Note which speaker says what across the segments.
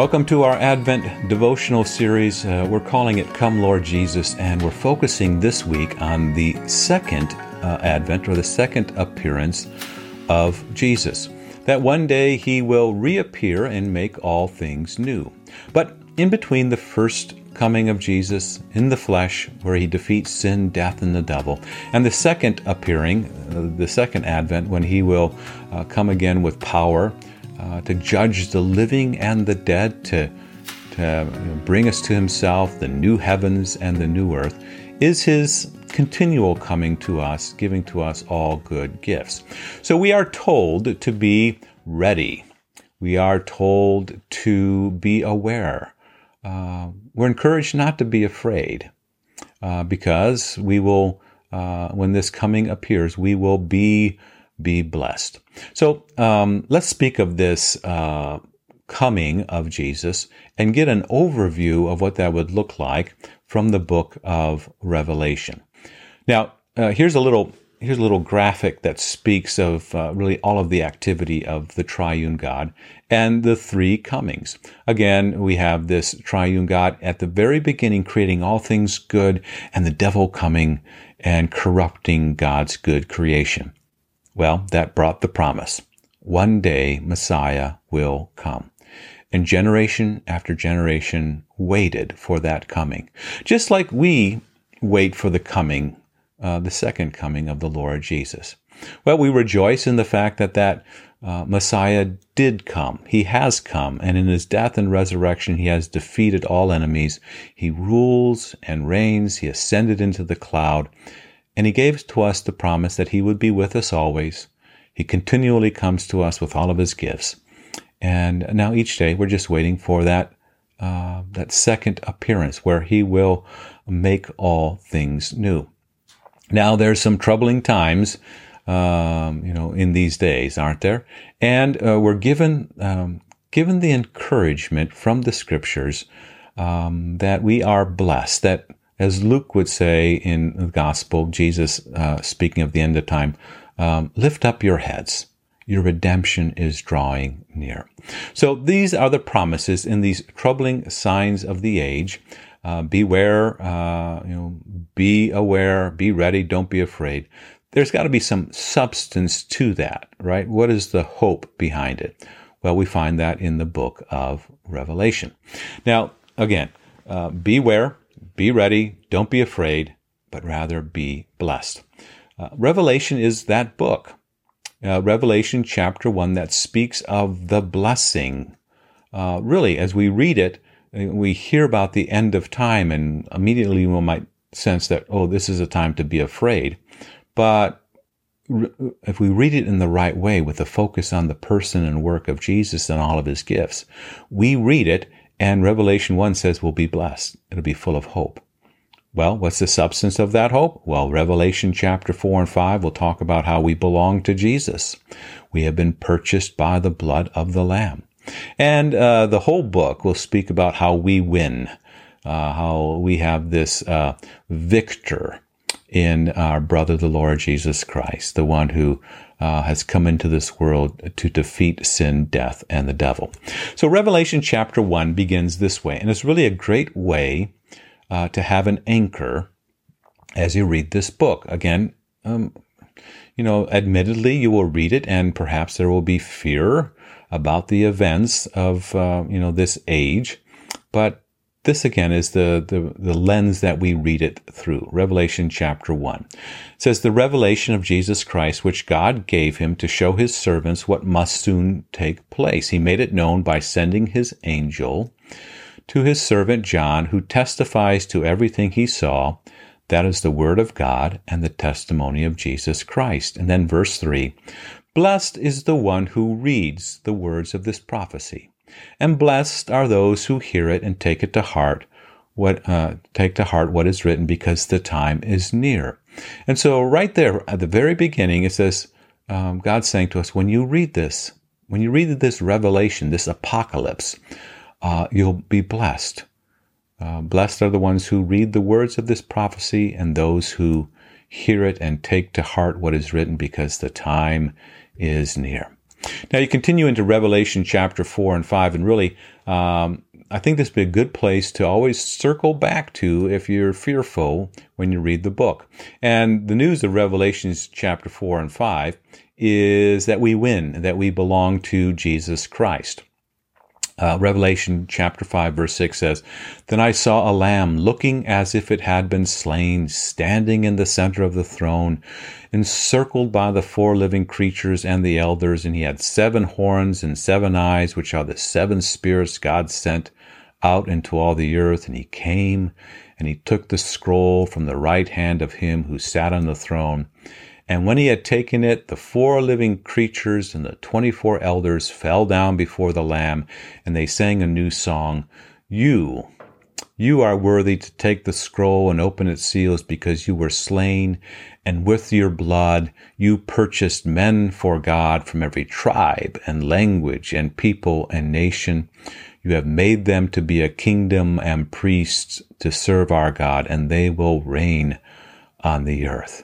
Speaker 1: Welcome to our Advent devotional series. Uh, we're calling it Come Lord Jesus, and we're focusing this week on the second uh, Advent or the second appearance of Jesus. That one day he will reappear and make all things new. But in between the first coming of Jesus in the flesh, where he defeats sin, death, and the devil, and the second appearing, uh, the second Advent, when he will uh, come again with power uh, to judge the living and the dead, to, to bring us to Himself, the new heavens and the new earth, is His continual coming to us, giving to us all good gifts. So we are told to be ready. We are told to be aware. Uh, we're encouraged not to be afraid uh, because we will, uh, when this coming appears, we will be be blessed. So um, let's speak of this uh, coming of Jesus and get an overview of what that would look like from the book of Revelation. Now, uh, here's a little here's a little graphic that speaks of uh, really all of the activity of the triune God and the three comings. Again, we have this triune God at the very beginning creating all things good and the devil coming and corrupting God's good creation. Well, that brought the promise. One day Messiah will come. And generation after generation waited for that coming. Just like we wait for the coming, uh, the second coming of the Lord Jesus. Well, we rejoice in the fact that that uh, Messiah did come. He has come, and in his death and resurrection, he has defeated all enemies. He rules and reigns. He ascended into the cloud, and he gave to us the promise that he would be with us always. He continually comes to us with all of his gifts. And now each day we're just waiting for that uh, that second appearance where he will make all things new. Now there's some troubling times, um, you know, in these days, aren't there? And uh, we're given um, given the encouragement from the scriptures um, that we are blessed. That, as Luke would say in the Gospel, Jesus uh, speaking of the end of time, um, lift up your heads your redemption is drawing near. So these are the promises in these troubling signs of the age. Uh, beware, uh, you know, be aware, be ready, don't be afraid. There's got to be some substance to that, right? What is the hope behind it? Well, we find that in the book of Revelation. Now, again, uh, beware, be ready, don't be afraid, but rather be blessed. Uh, Revelation is that book uh, Revelation chapter 1 that speaks of the blessing. Uh, really, as we read it, uh, we hear about the end of time, and immediately we might sense that, oh, this is a time to be afraid. But if we read it in the right way with a focus on the person and work of Jesus and all of his gifts, we read it and Revelation 1 says we'll be blessed. It'll be full of hope. Well, what's the substance of that hope? Well, Revelation chapter 4 and 5 will talk about how we belong to Jesus. We have been purchased by the blood of the Lamb. And uh, the whole book will speak about how we win, uh, how we have this uh, victor in our brother, the Lord Jesus Christ, the one who uh, has come into this world to defeat sin, death, and the devil. So Revelation chapter 1 begins this way, and it's really a great way uh, to have an anchor as you read this book. Again, um, you know, admittedly, you will read it, and perhaps there will be fear about the events of uh, you know this age, but this again is the, the, the lens that we read it through. Revelation chapter 1 it says, The revelation of Jesus Christ, which God gave him to show his servants what must soon take place. He made it known by sending his angel to his servant John, who testifies to everything he saw. That is the word of God and the testimony of Jesus Christ. And then verse 3 Blessed is the one who reads the words of this prophecy, and blessed are those who hear it and take it to heart. What uh, take to heart what is written, because the time is near. And so, right there at the very beginning, it says, um, God's saying to us, when you read this, when you read this revelation, this apocalypse, uh, you'll be blessed. Uh, blessed are the ones who read the words of this prophecy and those who hear it and take to heart what is written because the time is near. Now you continue into Revelation chapter 4 and 5, and really, um, I think this would be a good place to always circle back to if you're fearful when you read the book. And the news of Revelations chapter 4 and 5 is that we win, that we belong to Jesus Christ. Uh, Revelation chapter 5, verse 6 says, Then I saw a lamb looking as if it had been slain, standing in the center of the throne, encircled by the four living creatures and the elders. And he had seven horns and seven eyes, which are the seven spirits God sent out into all the earth. And he came and he took the scroll from the right hand of him who sat on the throne. And when he had taken it, the four living creatures and the twenty four elders fell down before the Lamb, and they sang a new song. You, you are worthy to take the scroll and open its seals because you were slain, and with your blood you purchased men for God from every tribe and language and people and nation. You have made them to be a kingdom and priests to serve our God, and they will reign on the earth.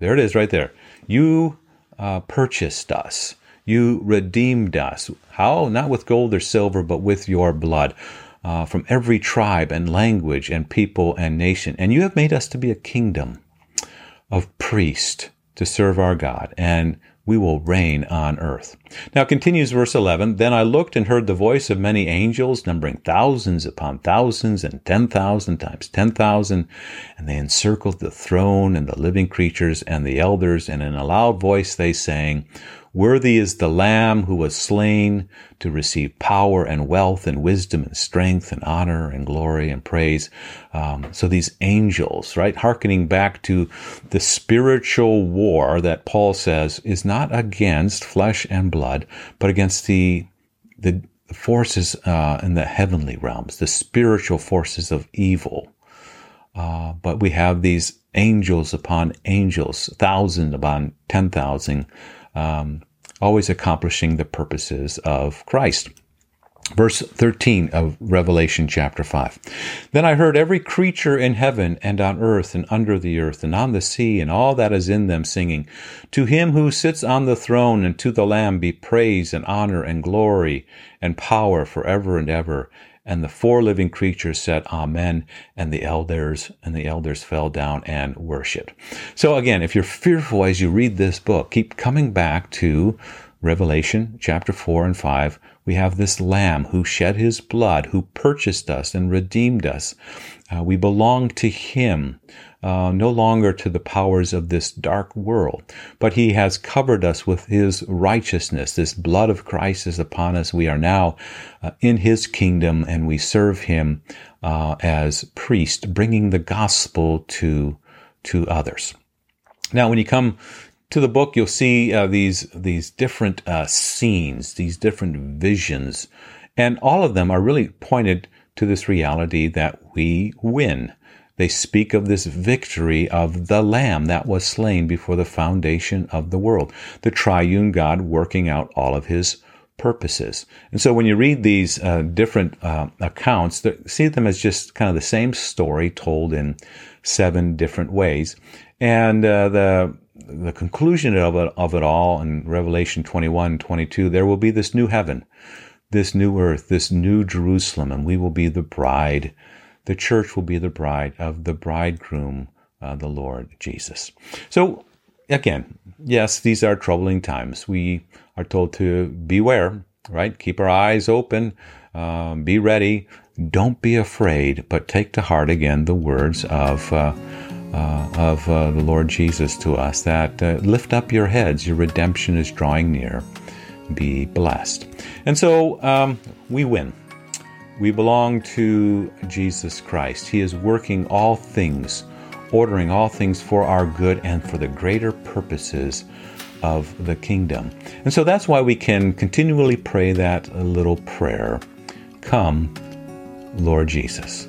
Speaker 1: There it is right there. You uh, purchased us. You redeemed us. How? Not with gold or silver, but with your blood. Uh, from every tribe and language and people and nation. And you have made us to be a kingdom of priests to serve our God. And we will reign on earth. Now continues verse 11. Then I looked and heard the voice of many angels, numbering thousands upon thousands and 10,000 times 10,000. And they encircled the throne and the living creatures and the elders. And in a loud voice they sang, Worthy is the Lamb who was slain to receive power and wealth and wisdom and strength and honor and glory and praise. Um, so these angels, right, hearkening back to the spiritual war that Paul says is not against flesh and blood, but against the the forces uh, in the heavenly realms, the spiritual forces of evil. Uh, but we have these angels upon angels, thousand upon ten thousand um, always accomplishing the purposes of Christ. Verse 13 of Revelation chapter 5. Then I heard every creature in heaven and on earth and under the earth and on the sea and all that is in them singing, To him who sits on the throne and to the Lamb be praise and honor and glory and power forever and ever. And the four living creatures said, Amen. And the elders and the elders fell down and worshiped. So again, if you're fearful as you read this book, keep coming back to Revelation chapter 4 and 5. We have this Lamb who shed his blood, who purchased us and redeemed us. Uh, we belong to him uh, no longer to the powers of this dark world, but he has covered us with his righteousness. This blood of Christ is upon us. We are now uh, in his kingdom and we serve him uh, as priest, bringing the gospel to, to others. Now, when you come to the book, you'll see uh, these, these different uh, scenes, these different visions, and all of them are really pointed to this reality that we win they speak of this victory of the Lamb that was slain before the foundation of the world, the triune God working out all of his purposes. And so when you read these uh, different uh, accounts, see them as just kind of the same story told in seven different ways. And uh, the the conclusion of it, of it all in Revelation 21, 22, there will be this new heaven, this new earth, this new Jerusalem, and we will be the bride the church will be the bride of the bridegroom, uh, the Lord Jesus. So, again, yes, these are troubling times. We are told to beware, right? Keep our eyes open, um, be ready. Don't be afraid, but take to heart again the words of. Uh, uh, of uh, the Lord Jesus to us that uh, lift up your heads, your redemption is drawing near. Be blessed. And so um, we win. We belong to Jesus Christ. He is working all things, ordering all things for our good and for the greater purposes of the kingdom. And so that's why we can continually pray that little prayer Come, Lord Jesus.